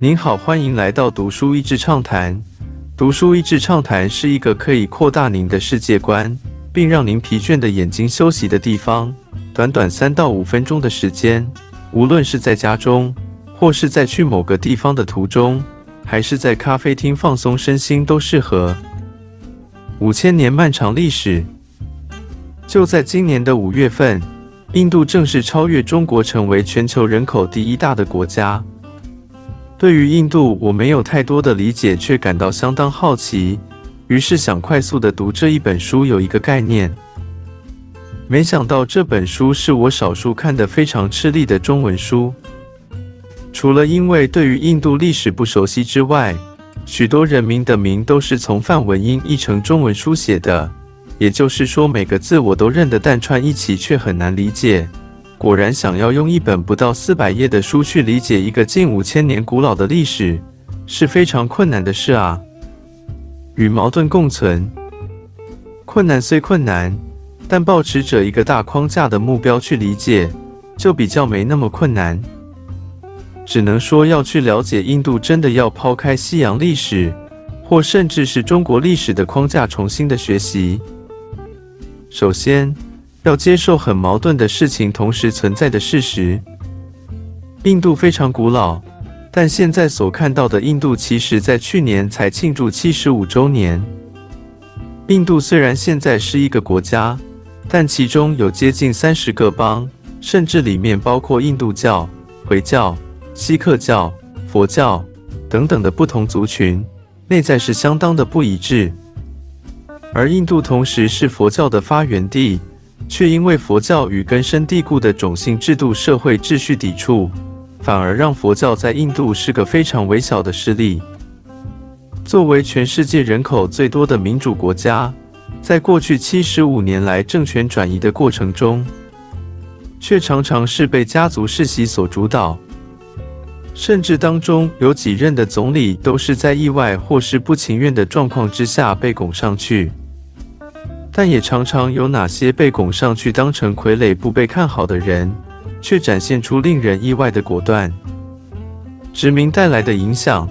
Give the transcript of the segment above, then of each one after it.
您好，欢迎来到读书益智畅谈。读书益智畅谈是一个可以扩大您的世界观，并让您疲倦的眼睛休息的地方。短短三到五分钟的时间，无论是在家中，或是在去某个地方的途中，还是在咖啡厅放松身心，都适合。五千年漫长历史，就在今年的五月份，印度正式超越中国，成为全球人口第一大的国家。对于印度，我没有太多的理解，却感到相当好奇，于是想快速的读这一本书，有一个概念。没想到这本书是我少数看得非常吃力的中文书。除了因为对于印度历史不熟悉之外，许多人名的名都是从梵文音译成中文书写的，也就是说每个字我都认得，但串一起却很难理解。果然，想要用一本不到四百页的书去理解一个近五千年古老的历史，是非常困难的事啊。与矛盾共存，困难虽困难，但保持着一个大框架的目标去理解，就比较没那么困难。只能说，要去了解印度，真的要抛开西洋历史，或甚至是中国历史的框架，重新的学习。首先。要接受很矛盾的事情同时存在的事实。印度非常古老，但现在所看到的印度，其实在去年才庆祝七十五周年。印度虽然现在是一个国家，但其中有接近三十个邦，甚至里面包括印度教、回教、锡克教、佛教等等的不同族群，内在是相当的不一致。而印度同时是佛教的发源地。却因为佛教与根深蒂固的种姓制度、社会秩序抵触，反而让佛教在印度是个非常微小的势力。作为全世界人口最多的民主国家，在过去七十五年来政权转移的过程中，却常常是被家族世袭所主导，甚至当中有几任的总理都是在意外或是不情愿的状况之下被拱上去。但也常常有哪些被拱上去当成傀儡、不被看好的人，却展现出令人意外的果断。殖民带来的影响，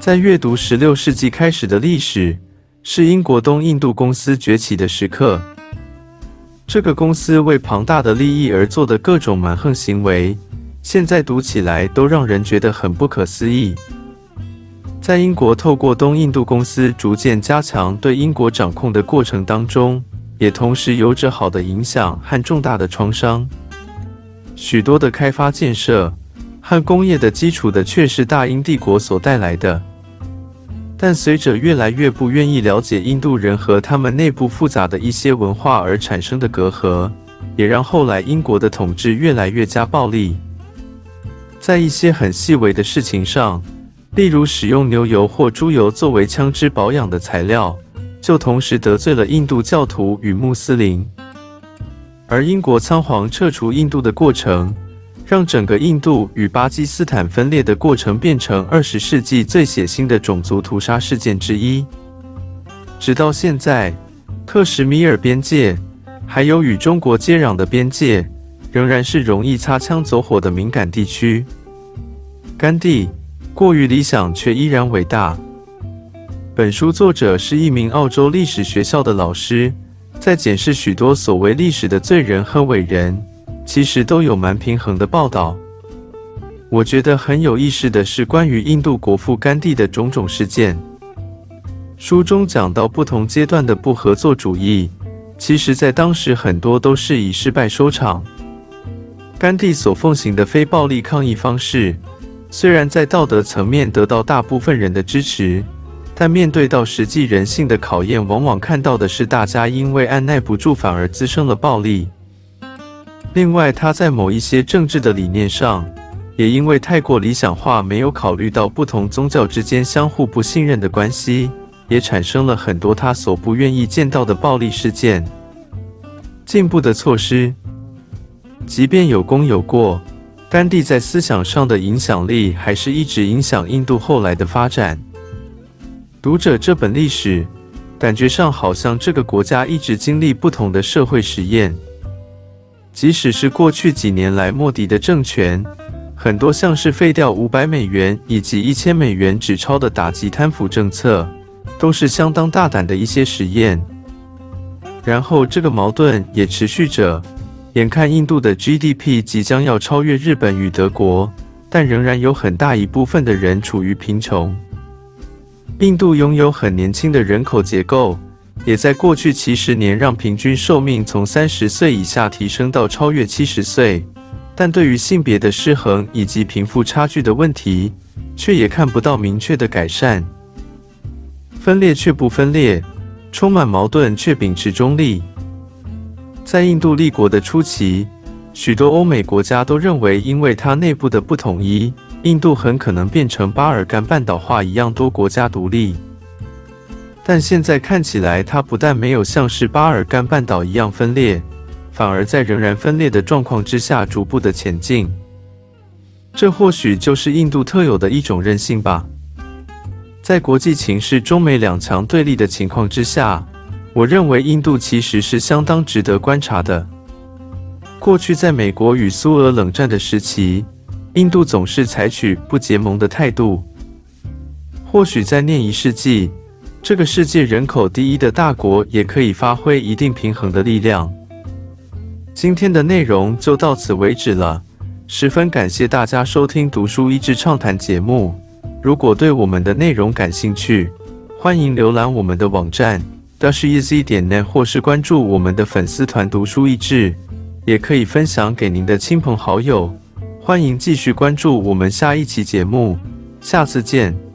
在阅读十六世纪开始的历史，是英国东印度公司崛起的时刻。这个公司为庞大的利益而做的各种蛮横行为，现在读起来都让人觉得很不可思议。在英国透过东印度公司逐渐加强对英国掌控的过程当中，也同时有着好的影响和重大的创伤。许多的开发建设和工业的基础的却是大英帝国所带来的。但随着越来越不愿意了解印度人和他们内部复杂的一些文化而产生的隔阂，也让后来英国的统治越来越加暴力。在一些很细微的事情上。例如，使用牛油或猪油作为枪支保养的材料，就同时得罪了印度教徒与穆斯林。而英国仓皇撤除印度的过程，让整个印度与巴基斯坦分裂的过程变成二十世纪最血腥的种族屠杀事件之一。直到现在，克什米尔边界还有与中国接壤的边界，仍然是容易擦枪走火的敏感地区。甘地。过于理想却依然伟大。本书作者是一名澳洲历史学校的老师，在检视许多所谓历史的罪人和伟人，其实都有蛮平衡的报道。我觉得很有意思的是关于印度国父甘地的种种事件。书中讲到不同阶段的不合作主义，其实在当时很多都是以失败收场。甘地所奉行的非暴力抗议方式。虽然在道德层面得到大部分人的支持，但面对到实际人性的考验，往往看到的是大家因为按耐不住，反而滋生了暴力。另外，他在某一些政治的理念上，也因为太过理想化，没有考虑到不同宗教之间相互不信任的关系，也产生了很多他所不愿意见到的暴力事件。进步的措施，即便有功有过。甘地在思想上的影响力还是一直影响印度后来的发展。读者这本历史，感觉上好像这个国家一直经历不同的社会实验。即使是过去几年来莫迪的政权，很多像是废掉五百美元以及一千美元纸钞的打击贪腐政策，都是相当大胆的一些实验。然后这个矛盾也持续着，眼看印度的 GDP 即将要超越日本与德国，但仍然有很大一部分的人处于贫穷。印度拥有很年轻的人口结构，也在过去七十年让平均寿命从三十岁以下提升到超越七十岁。但对于性别的失衡以及贫富差距的问题，却也看不到明确的改善。分裂却不分裂，充满矛盾却秉持中立。在印度立国的初期，许多欧美国家都认为，因为它内部的不统一，印度很可能变成巴尔干半岛化一样多国家独立。但现在看起来，它不但没有像是巴尔干半岛一样分裂。反而在仍然分裂的状况之下逐步的前进，这或许就是印度特有的一种韧性吧。在国际情势中美两强对立的情况之下，我认为印度其实是相当值得观察的。过去在美国与苏俄冷战的时期，印度总是采取不结盟的态度。或许在念一世纪，这个世界人口第一的大国也可以发挥一定平衡的力量。今天的内容就到此为止了，十分感谢大家收听《读书益智畅谈》节目。如果对我们的内容感兴趣，欢迎浏览我们的网站但是 easy 点 net，或是关注我们的粉丝团“读书益智”，也可以分享给您的亲朋好友。欢迎继续关注我们下一期节目，下次见。